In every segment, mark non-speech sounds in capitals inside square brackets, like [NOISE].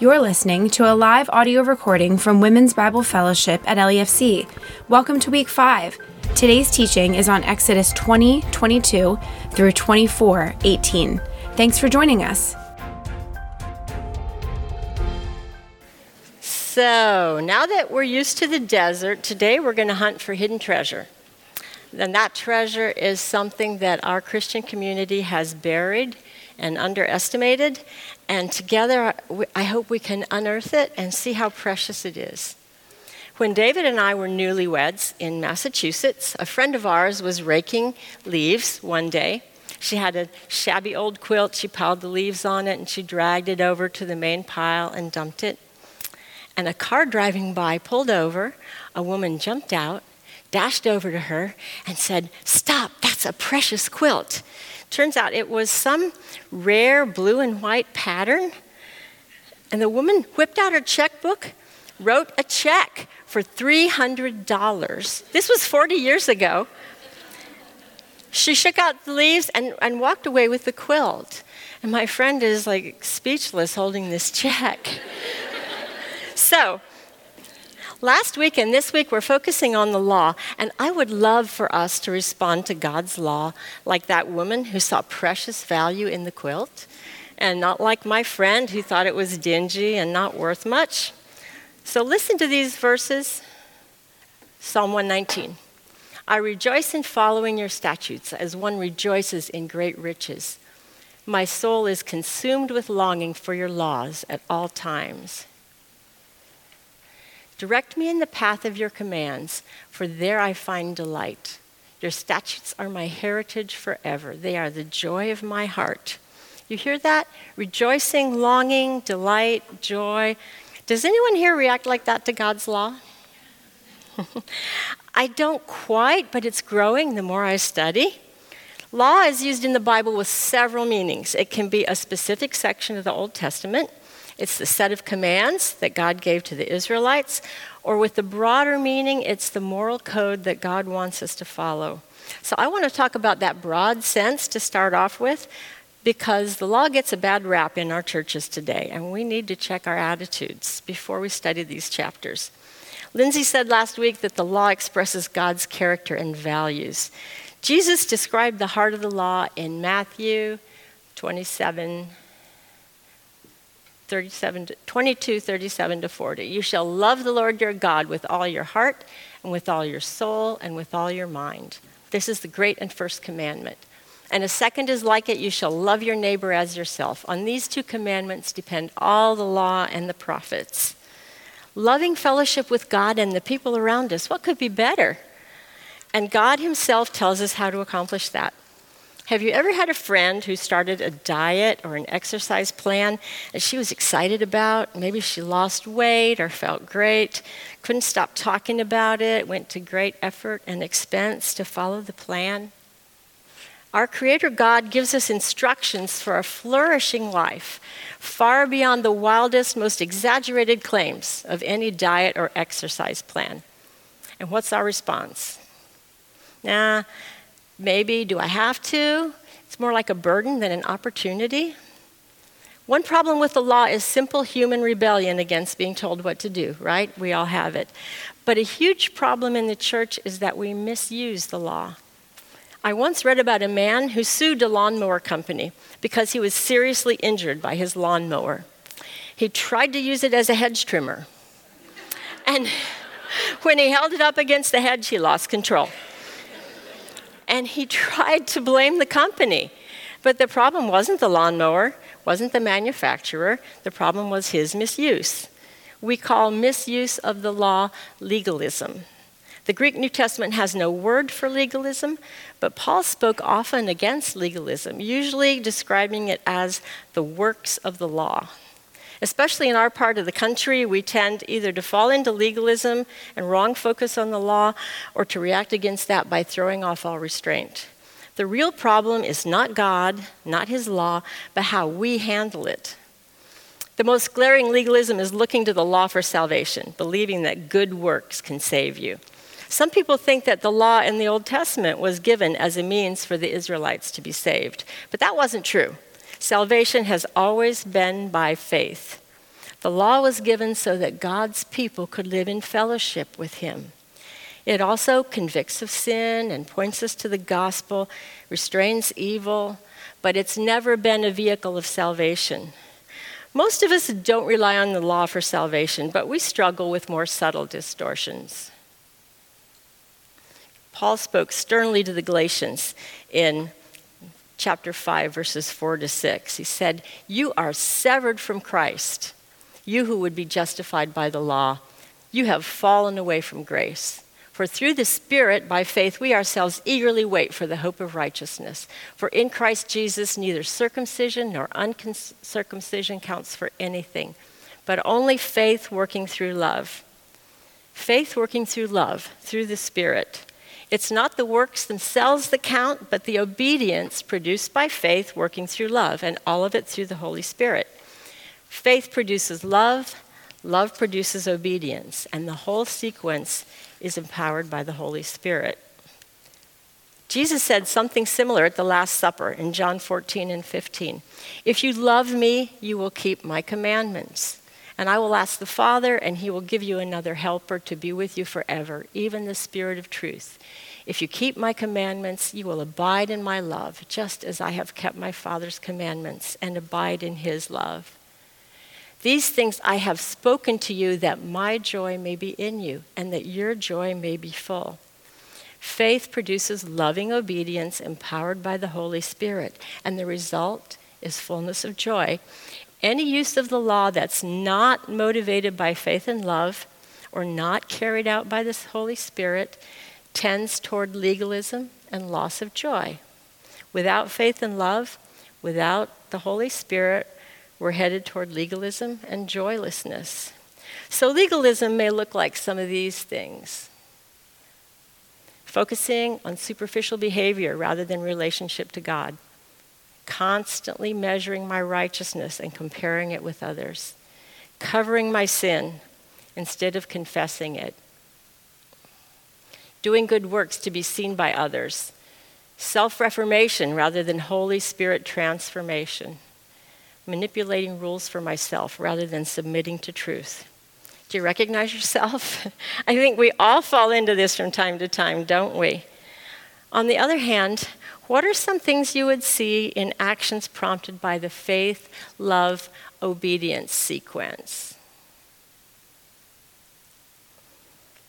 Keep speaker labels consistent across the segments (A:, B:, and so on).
A: You're listening to a live audio recording from Women's Bible Fellowship at LEFC. Welcome to week five. Today's teaching is on Exodus 20, 22 through 24, 18. Thanks for joining us.
B: So, now that we're used to the desert, today we're going to hunt for hidden treasure. And that treasure is something that our Christian community has buried and underestimated. And together, I hope we can unearth it and see how precious it is. When David and I were newlyweds in Massachusetts, a friend of ours was raking leaves one day. She had a shabby old quilt. She piled the leaves on it and she dragged it over to the main pile and dumped it. And a car driving by pulled over. A woman jumped out, dashed over to her, and said, Stop, that's a precious quilt. Turns out it was some rare blue and white pattern. And the woman whipped out her checkbook, wrote a check for $300. This was 40 years ago. She shook out the leaves and, and walked away with the quilt. And my friend is like speechless holding this check. [LAUGHS] so, Last week and this week, we're focusing on the law, and I would love for us to respond to God's law like that woman who saw precious value in the quilt, and not like my friend who thought it was dingy and not worth much. So, listen to these verses Psalm 119. I rejoice in following your statutes as one rejoices in great riches. My soul is consumed with longing for your laws at all times. Direct me in the path of your commands, for there I find delight. Your statutes are my heritage forever. They are the joy of my heart. You hear that? Rejoicing, longing, delight, joy. Does anyone here react like that to God's law? [LAUGHS] I don't quite, but it's growing the more I study. Law is used in the Bible with several meanings. It can be a specific section of the Old Testament, it's the set of commands that God gave to the Israelites, or with the broader meaning, it's the moral code that God wants us to follow. So I want to talk about that broad sense to start off with because the law gets a bad rap in our churches today, and we need to check our attitudes before we study these chapters. Lindsay said last week that the law expresses God's character and values. Jesus described the heart of the law in Matthew 27 37 to, 22, 37 to 40. You shall love the Lord your God with all your heart, and with all your soul, and with all your mind. This is the great and first commandment. And a second is like it you shall love your neighbor as yourself. On these two commandments depend all the law and the prophets. Loving fellowship with God and the people around us, what could be better? And God Himself tells us how to accomplish that. Have you ever had a friend who started a diet or an exercise plan that she was excited about? Maybe she lost weight or felt great, couldn't stop talking about it, went to great effort and expense to follow the plan? Our Creator God gives us instructions for a flourishing life, far beyond the wildest, most exaggerated claims of any diet or exercise plan. And what's our response? Nah, Maybe, do I have to? It's more like a burden than an opportunity. One problem with the law is simple human rebellion against being told what to do, right? We all have it. But a huge problem in the church is that we misuse the law. I once read about a man who sued a lawnmower company because he was seriously injured by his lawnmower. He tried to use it as a hedge trimmer. And [LAUGHS] when he held it up against the hedge, he lost control and he [LAUGHS] tried to blame the company. But the problem wasn't the lawnmower, wasn't the manufacturer, the problem was his misuse. We call misuse of the law legalism. The Greek New Testament has no word for legalism, but Paul spoke often against legalism, usually describing it as the works of the law. Especially in our part of the country, we tend either to fall into legalism and wrong focus on the law or to react against that by throwing off all restraint. The real problem is not God, not His law, but how we handle it. The most glaring legalism is looking to the law for salvation, believing that good works can save you. Some people think that the law in the Old Testament was given as a means for the Israelites to be saved, but that wasn't true. Salvation has always been by faith. The law was given so that God's people could live in fellowship with Him. It also convicts of sin and points us to the gospel, restrains evil, but it's never been a vehicle of salvation. Most of us don't rely on the law for salvation, but we struggle with more subtle distortions. Paul spoke sternly to the Galatians in chapter 5, verses 4 to 6. He said, You are severed from Christ, you who would be justified by the law. You have fallen away from grace. For through the Spirit, by faith, we ourselves eagerly wait for the hope of righteousness. For in Christ Jesus, neither circumcision nor uncircumcision counts for anything, but only faith working through love. Faith working through love, through the Spirit. It's not the works themselves that count, but the obedience produced by faith working through love, and all of it through the Holy Spirit. Faith produces love, love produces obedience, and the whole sequence is empowered by the Holy Spirit. Jesus said something similar at the Last Supper in John 14 and 15. If you love me, you will keep my commandments. And I will ask the Father, and he will give you another helper to be with you forever, even the Spirit of truth. If you keep my commandments, you will abide in my love, just as I have kept my Father's commandments and abide in his love. These things I have spoken to you that my joy may be in you and that your joy may be full. Faith produces loving obedience empowered by the Holy Spirit, and the result is fullness of joy. Any use of the law that's not motivated by faith and love or not carried out by the Holy Spirit tends toward legalism and loss of joy. Without faith and love, without the Holy Spirit, we're headed toward legalism and joylessness. So, legalism may look like some of these things focusing on superficial behavior rather than relationship to God, constantly measuring my righteousness and comparing it with others, covering my sin instead of confessing it, doing good works to be seen by others, self reformation rather than Holy Spirit transformation manipulating rules for myself rather than submitting to truth. Do you recognize yourself? [LAUGHS] I think we all fall into this from time to time, don't we? On the other hand, what are some things you would see in actions prompted by the faith, love, obedience sequence?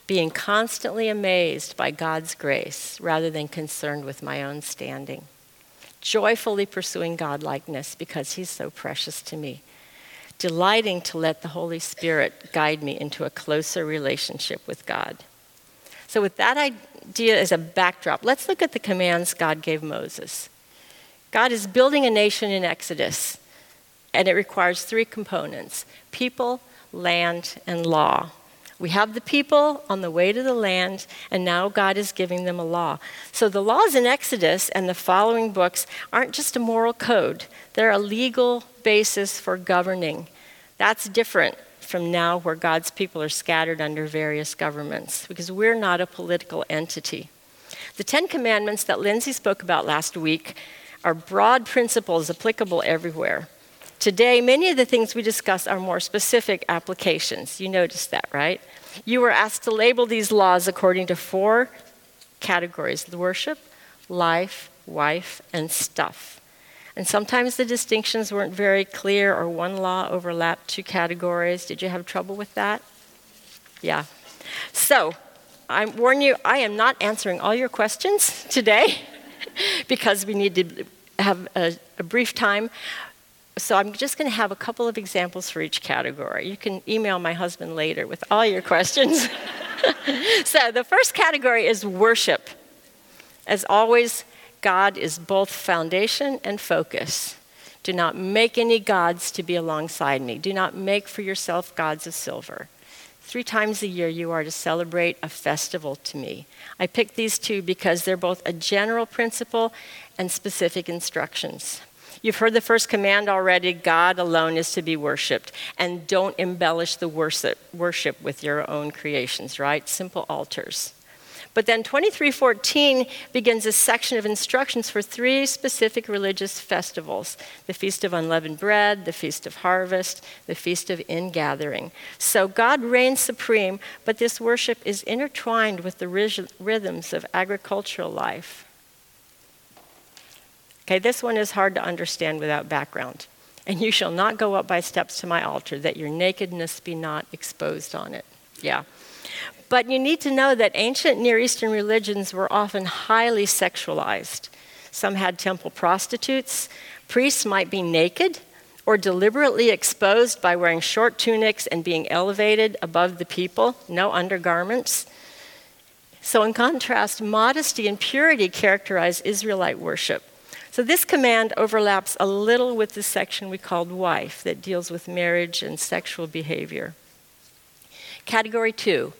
B: Being constantly amazed by God's grace rather than concerned with my own standing joyfully pursuing godlikeness because He's so precious to me, delighting to let the Holy Spirit guide me into a closer relationship with God. So, with that idea as a backdrop, let's look at the commands God gave Moses. God is building a nation in Exodus, and it requires three components people, land, and law. We have the people on the way to the land, and now God is giving them a law. So the laws in Exodus and the following books aren't just a moral code, they're a legal basis for governing. That's different from now where God's people are scattered under various governments, because we're not a political entity. The Ten Commandments that Lindsay spoke about last week are broad principles applicable everywhere. Today, many of the things we discuss are more specific applications. You noticed that, right? You were asked to label these laws according to four categories worship, life, wife, and stuff. And sometimes the distinctions weren't very clear, or one law overlapped two categories. Did you have trouble with that? Yeah. So, I warn you, I am not answering all your questions today [LAUGHS] because we need to have a, a brief time so I'm just going to have a couple of examples for each category. You can email my husband later with all your questions. [LAUGHS] so the first category is worship. As always, God is both foundation and focus. Do not make any gods to be alongside me. Do not make for yourself gods of silver. Three times a year, you are to celebrate a festival to me. I picked these two because they're both a general principle and specific instructions. You've heard the first command already God alone is to be worshiped. And don't embellish the worship, worship with your own creations, right? Simple altars. But then 2314 begins a section of instructions for three specific religious festivals the Feast of Unleavened Bread, the Feast of Harvest, the Feast of Ingathering. So God reigns supreme, but this worship is intertwined with the rhythms of agricultural life. Okay, this one is hard to understand without background. And you shall not go up by steps to my altar, that your nakedness be not exposed on it. Yeah. But you need to know that ancient Near Eastern religions were often highly sexualized. Some had temple prostitutes. Priests might be naked or deliberately exposed by wearing short tunics and being elevated above the people, no undergarments. So, in contrast, modesty and purity characterize Israelite worship. So, this command overlaps a little with the section we called wife that deals with marriage and sexual behavior. Category two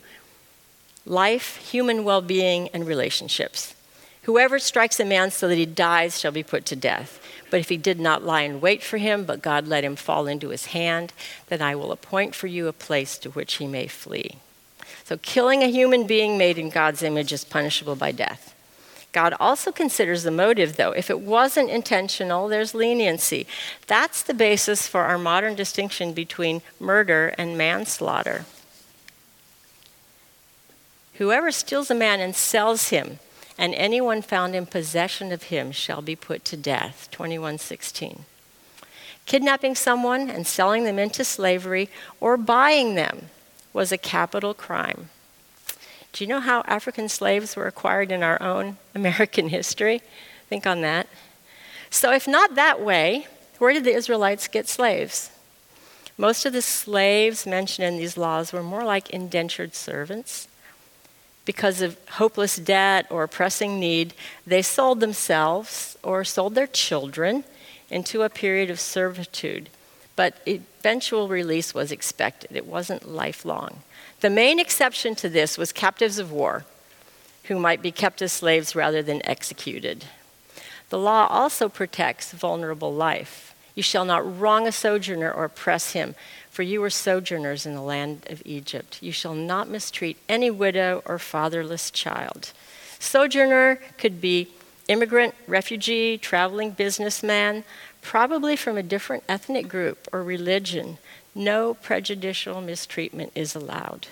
B: life, human well being, and relationships. Whoever strikes a man so that he dies shall be put to death. But if he did not lie in wait for him, but God let him fall into his hand, then I will appoint for you a place to which he may flee. So, killing a human being made in God's image is punishable by death. God also considers the motive, though. If it wasn't intentional, there's leniency. That's the basis for our modern distinction between murder and manslaughter. Whoever steals a man and sells him, and anyone found in possession of him shall be put to death. 2116. Kidnapping someone and selling them into slavery or buying them was a capital crime. Do you know how African slaves were acquired in our own [LAUGHS] American history? Think on that. So, if not that way, where did the Israelites get slaves? Most of the slaves mentioned in these laws were more like indentured servants because of hopeless debt or pressing need, they sold themselves or sold their children into a period of servitude. But eventual release was expected, it wasn't lifelong. The main exception to this was captives of war, who might be kept as slaves rather than executed. The law also protects vulnerable life. You shall not wrong a sojourner or oppress him, for you were sojourners in the land of Egypt. You shall not mistreat any widow or fatherless child. Sojourner could be immigrant, refugee, traveling businessman, probably from a different ethnic group or religion. No prejudicial mistreatment is allowed.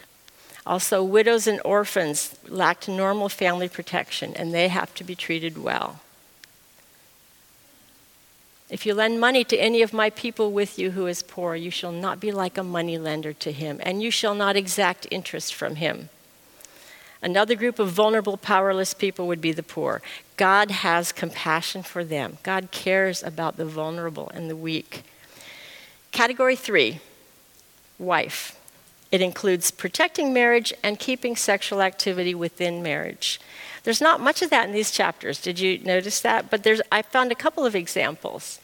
B: Also, widows and orphans lacked normal family protection, and they have to be treated well. If you lend money to any of my people with you who is poor, you shall not be like a money lender to him, and you shall not exact interest from him. Another group of vulnerable, powerless people would be the poor. God has compassion for them. God cares about the vulnerable and the weak. Category three wife. It includes protecting marriage and keeping sexual activity within marriage. There's not much of that in these chapters. Did you notice that? But there's, I found a couple of examples.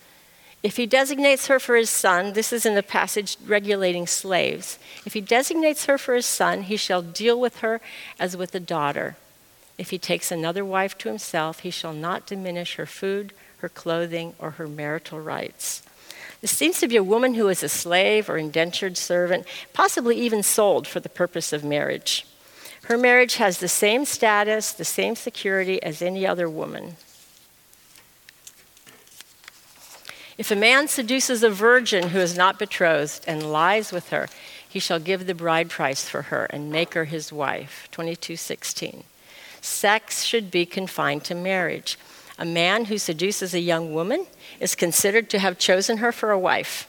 B: If he designates her for his son, this is in the passage regulating slaves. If he designates her for his son, he shall deal with her as with a daughter. If he takes another wife to himself, he shall not diminish her food, her clothing, or her marital rights. This seems to be a woman who is a slave or indentured servant, possibly even sold for the purpose of marriage. Her marriage has the same status, the same security as any other woman. If a man seduces a virgin who is not betrothed and lies with her, he shall give the bride price for her and make her his wife. 22:16. Sex should be confined to marriage. A man who seduces a young woman is considered to have chosen her for a wife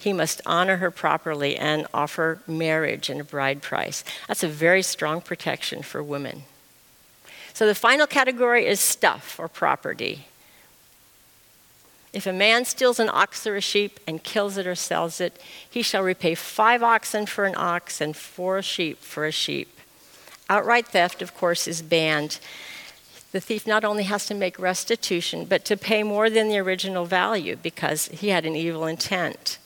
B: he must honor her properly and offer marriage and a bride price. That's a very strong protection for women. So the final category is stuff or property. If a man steals an ox or a sheep and kills it or sells it, he shall repay five oxen for an ox and four sheep for a sheep. Outright theft, of course, is banned. The thief not only has to make restitution, but to pay more than the original value because he had an evil intent.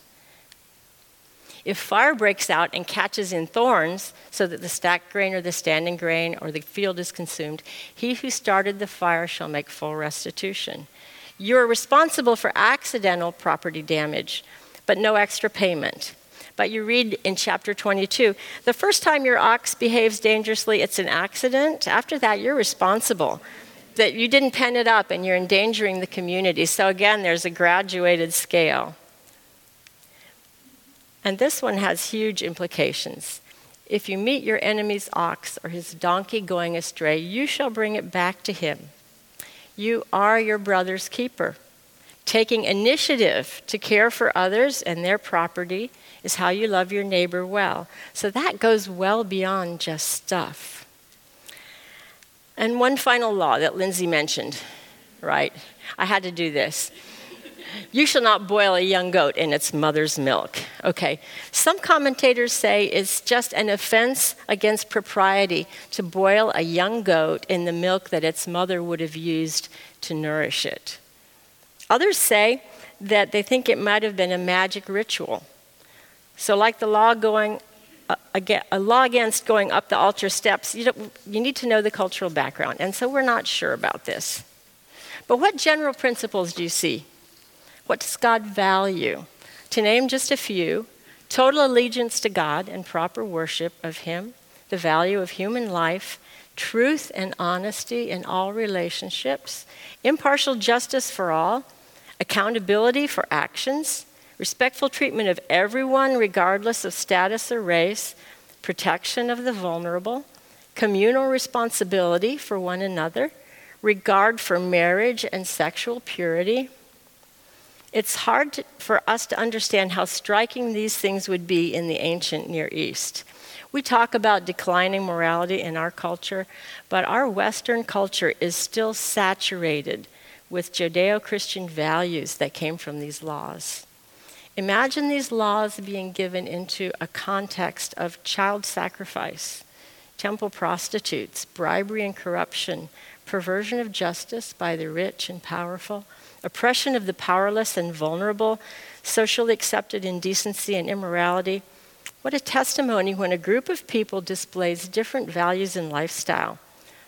B: If fire breaks out and catches in thorns, so that the stacked grain or the standing grain or the field is consumed, he who started the fire shall make full restitution. You are responsible for accidental property damage, but no extra payment. But you read in chapter 22 the first time your ox behaves dangerously, it's an accident. After that, you're responsible. That you didn't pen it up and you're endangering the community. So, again, there's a graduated scale. And this one has huge implications. If you meet your enemy's ox or his donkey going astray, you shall bring it back to him. You are your brother's keeper. Taking initiative to care for others and their property is how you love your neighbor well. So that goes well beyond just stuff. And one final law that Lindsay mentioned, right? I had to do this. You shall not boil a young goat in its mother's milk. Okay. Some commentators say it's just an offense against propriety to boil a young goat in the milk that its mother would have used to nourish it. Others say that they think it might have been a magic ritual. So, like the law going uh, a law against going up the altar steps, you, you need to know the cultural background. And so we're not sure about this. But what general principles do you see? What does God value? To name just a few total allegiance to God and proper worship of Him, the value of human life, truth and honesty in all relationships, impartial justice for all, accountability for actions, respectful treatment of everyone regardless of status or race, protection of the vulnerable, communal responsibility for one another, regard for marriage and sexual purity, it's hard to, for us to understand how striking these things would be in the ancient Near East. We talk about declining morality in our culture, but our Western culture is still saturated with Judeo Christian values that came from these laws. Imagine these laws being given into a context of child sacrifice, temple prostitutes, bribery and corruption, perversion of justice by the rich and powerful, oppression of the powerless and vulnerable, socially accepted indecency and immorality. What a testimony when a group of people displays different values and lifestyle.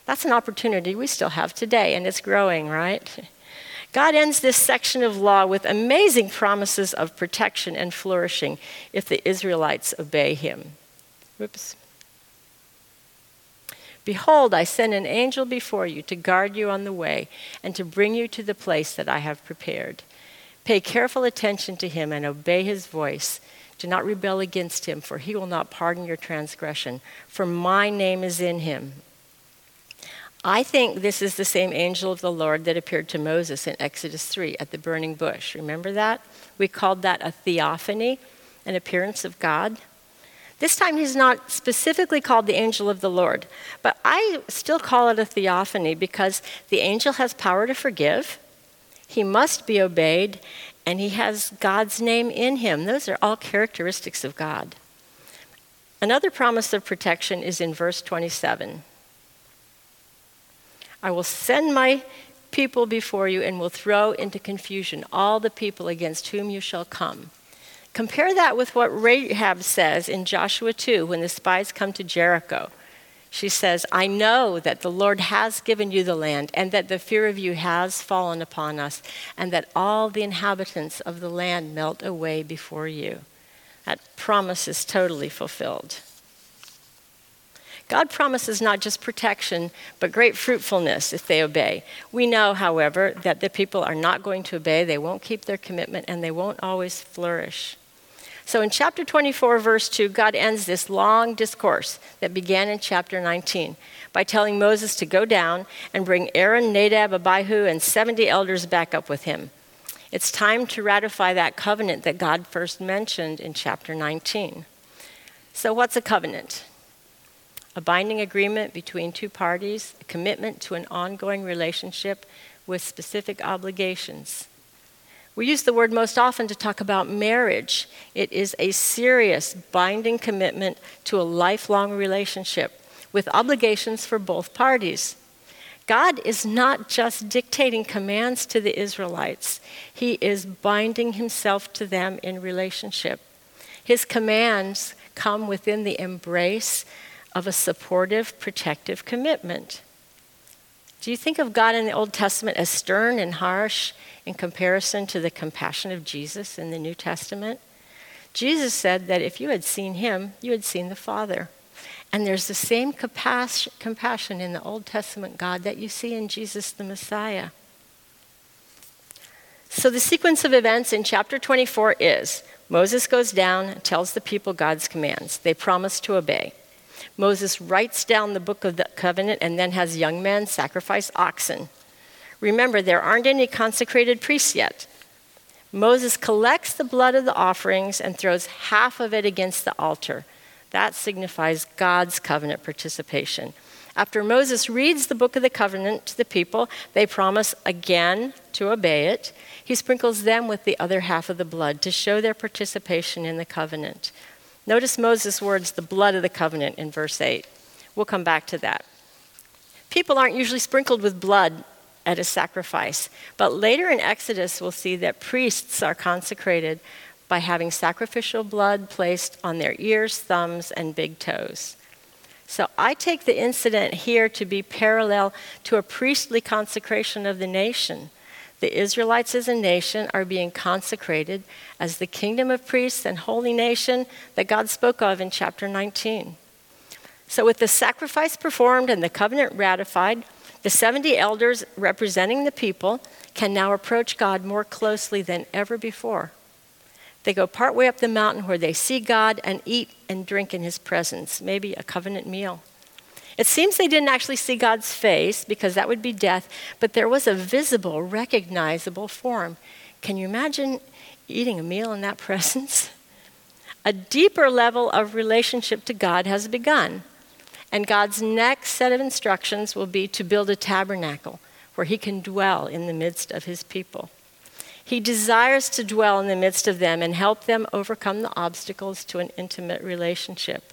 B: That's an opportunity we still have today, and it's growing, right? [LAUGHS] God ends this section of law with amazing promises of protection and flourishing if the Israelites obey him. Whoops. Behold, I send an angel before you to guard you on the way and to bring you to the place that I have prepared. Pay careful attention to him and obey his voice. Do not rebel against him, for he will not pardon your transgression, for my name is in him. I think this is the same angel of the Lord that appeared to Moses in Exodus 3 at the burning bush. Remember that? We called that a theophany, an appearance of God. This time he's not specifically called the angel of the Lord, but I still call it a theophany because the angel has power to forgive, he must be obeyed, and he has God's name in him. Those are all characteristics of God. Another promise of protection is in verse 27. I will send my people before you and will throw into confusion all the people against whom you shall come. Compare that with what Rahab says in Joshua 2 when the spies come to Jericho. She says, I know that the Lord has given you the land, and that the fear of you has fallen upon us, and that all the inhabitants of the land melt away before you. That promise is totally fulfilled. God promises not just protection, but great fruitfulness if they obey. We know, however, that the people are not going to obey, they won't keep their commitment, and they won't always flourish. So in chapter 24, verse 2, God ends this long discourse that began in chapter 19 by telling Moses to go down and bring Aaron, Nadab, Abihu, and 70 elders back up with him. It's time to ratify that covenant that God first mentioned in chapter 19. So, what's a covenant? A binding agreement between two parties, a commitment to an ongoing relationship with specific obligations. We use the word most often to talk about marriage. It is a serious, binding commitment to a lifelong relationship with obligations for both parties. God is not just dictating commands to the Israelites, He is binding Himself to them in relationship. His commands come within the embrace of a supportive, protective commitment. Do you think of God in the Old Testament as stern and harsh in comparison to the compassion of Jesus in the New Testament? Jesus said that if you had seen him, you had seen the Father. And there's the same compassion in the Old Testament God that you see in Jesus the Messiah. So the sequence of events in chapter 24 is Moses goes down tells the people God's commands. They promise to obey. Moses writes down the book of the covenant and then has young men sacrifice oxen. Remember, there aren't any consecrated priests yet. Moses collects the blood of the offerings and throws half of it against the altar. That signifies God's covenant participation. After Moses reads the book of the covenant to the people, they promise again to obey it. He sprinkles them with the other half of the blood to show their participation in the covenant. Notice Moses' words, the blood of the covenant, in verse 8. We'll come back to that. People aren't usually sprinkled with blood at a sacrifice, but later in Exodus, we'll see that priests are consecrated by having sacrificial blood placed on their ears, thumbs, and big toes. So I take the incident here to be parallel to a priestly consecration of the nation. The Israelites as a nation are being consecrated as the kingdom of priests and holy nation that God spoke of in chapter 19. So, with the sacrifice performed and the covenant ratified, the 70 elders representing the people can now approach God more closely than ever before. They go partway up the mountain where they see God and eat and drink in his presence, maybe a covenant meal. It seems they didn't actually see God's face because that would be death, but there was a visible, recognizable form. Can you imagine eating a meal in that [LAUGHS] presence? A deeper level of relationship to God has begun. And God's next set of instructions will be to build a tabernacle where he can dwell in the midst of his people. He desires to dwell in the midst of them and help them overcome the obstacles to an intimate relationship.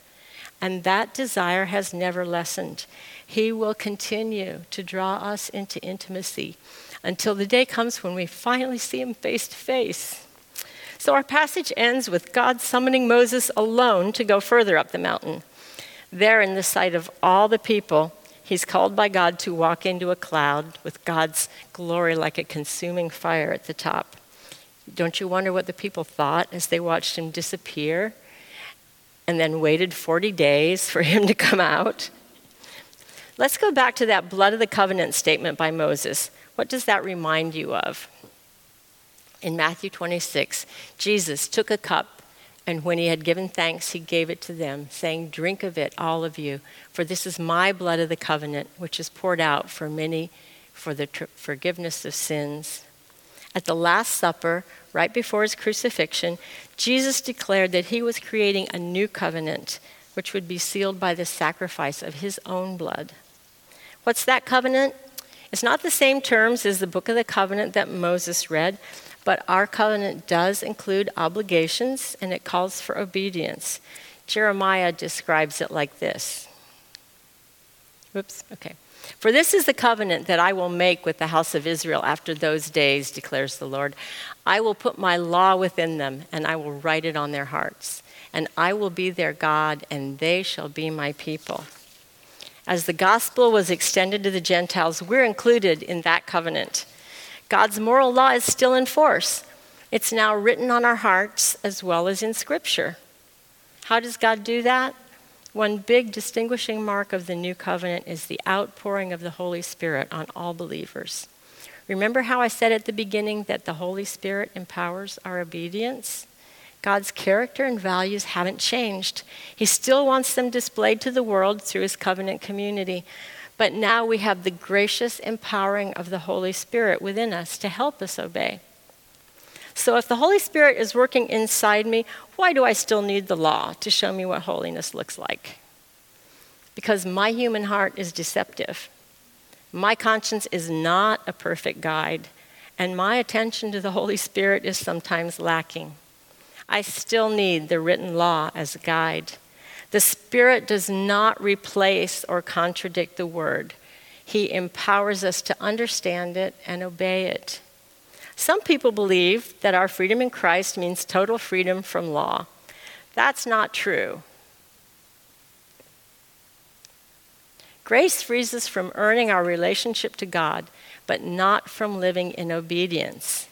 B: And that desire has never lessened. He will continue to draw us into intimacy until the day comes when we finally see him face to face. So our passage ends with God summoning Moses alone to go further up the mountain. There, in the sight of all the people, He's called by God to walk into a cloud with God's glory like a consuming fire at the top. Don't you wonder what the people thought as they watched him disappear and then waited 40 days for [LAUGHS] him to come out? Let's go back to that blood of the covenant statement by Moses. What does that remind you of? In Matthew 26, Jesus took a cup and when he had given thanks, he gave it to them, saying, Drink of it, all of you, for this is my blood of the covenant, which is poured out for many for the tr- forgiveness of sins. At the Last Supper, right before his crucifixion, Jesus declared that he was creating a new covenant, which would be sealed by the sacrifice of his own blood. What's that covenant? It's not the same terms as the book of the covenant that Moses read, but our covenant does include obligations and it calls for obedience. Jeremiah describes it like this. Oops, okay. For this is the covenant that I will make with the house of Israel after those days, declares the Lord. I will put my law within them, and I will write it on their hearts. And I will be their God, and they shall be my people. As the gospel was extended to the Gentiles, we're included in that covenant. God's moral law is still in force. It's now written on our hearts as well as in Scripture. How does God do that? One big distinguishing mark of the new covenant is the outpouring of the Holy Spirit on all believers. Remember how I said at the beginning that the Holy Spirit empowers our obedience? God's character and values haven't changed. He still wants them displayed to the world through his covenant community. But now we have the gracious empowering of the Holy Spirit within us to help us obey. So if the Holy Spirit is working inside me, why do I still need the law to show me what holiness looks like? Because my human heart is deceptive. My conscience is not a perfect guide, and my attention to the Holy Spirit is sometimes lacking. I still need the written law as a guide. The Spirit does not replace or contradict the Word, He empowers us to understand it and obey it. Some people believe that our freedom in Christ means total freedom from law. That's not true. Grace frees us from earning our relationship to God, but not from living in obedience.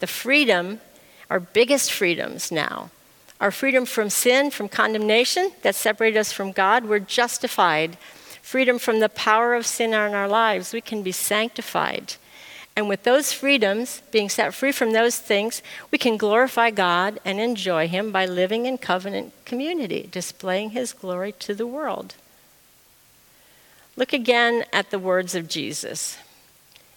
B: The freedom, our biggest freedoms now, Our freedom from sin, from condemnation that separated us from God, we're justified. Freedom from the power of sin in our lives, we can be sanctified. And with those freedoms, being set free from those things, we can glorify God and enjoy Him by living in covenant community, displaying His glory to the world. Look again at the words of Jesus.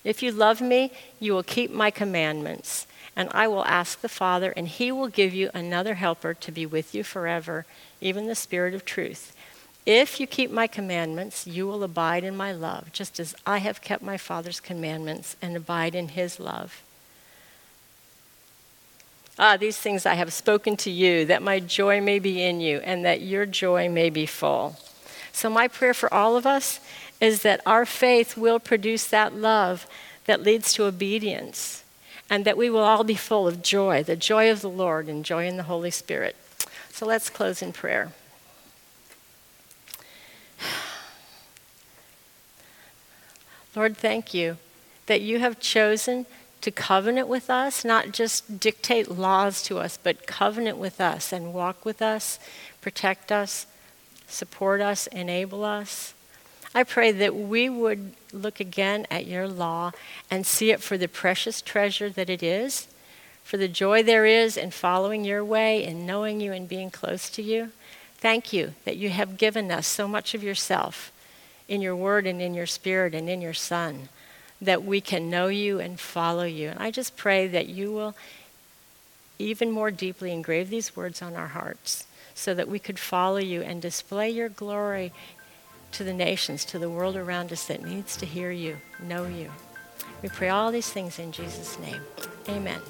B: If you love me, you will keep my commandments, and I will ask the Father, and he will give you another helper to be with you forever, even the Spirit of truth. If you keep my commandments, you will abide in my love, just as I have kept my Father's commandments and abide in his love. Ah, these things I have spoken to you, that my joy may be in you, and that your joy may be full. So, my prayer for all of us is that our faith will produce that love that leads to obedience, and that we will all be full of joy, the joy of the Lord, and joy in the Holy Spirit. So, let's close in prayer. [SIGHS] Lord, thank you that you have chosen to covenant with us, not just dictate laws to us, but covenant with us and walk with us, protect us, support us, enable us. I pray that we would look again at your law and see it for the precious treasure that it is, for the joy there is in following your way and knowing you and being close to you. Thank you that you have given us so much of yourself in your word and in your spirit and in your Son, that we can know you and follow you. And I just pray that you will even more deeply engrave these words on our hearts so that we could follow you and display your glory to the nations, to the world around us that needs to hear you, know you. We pray all these things in Jesus' name. Amen.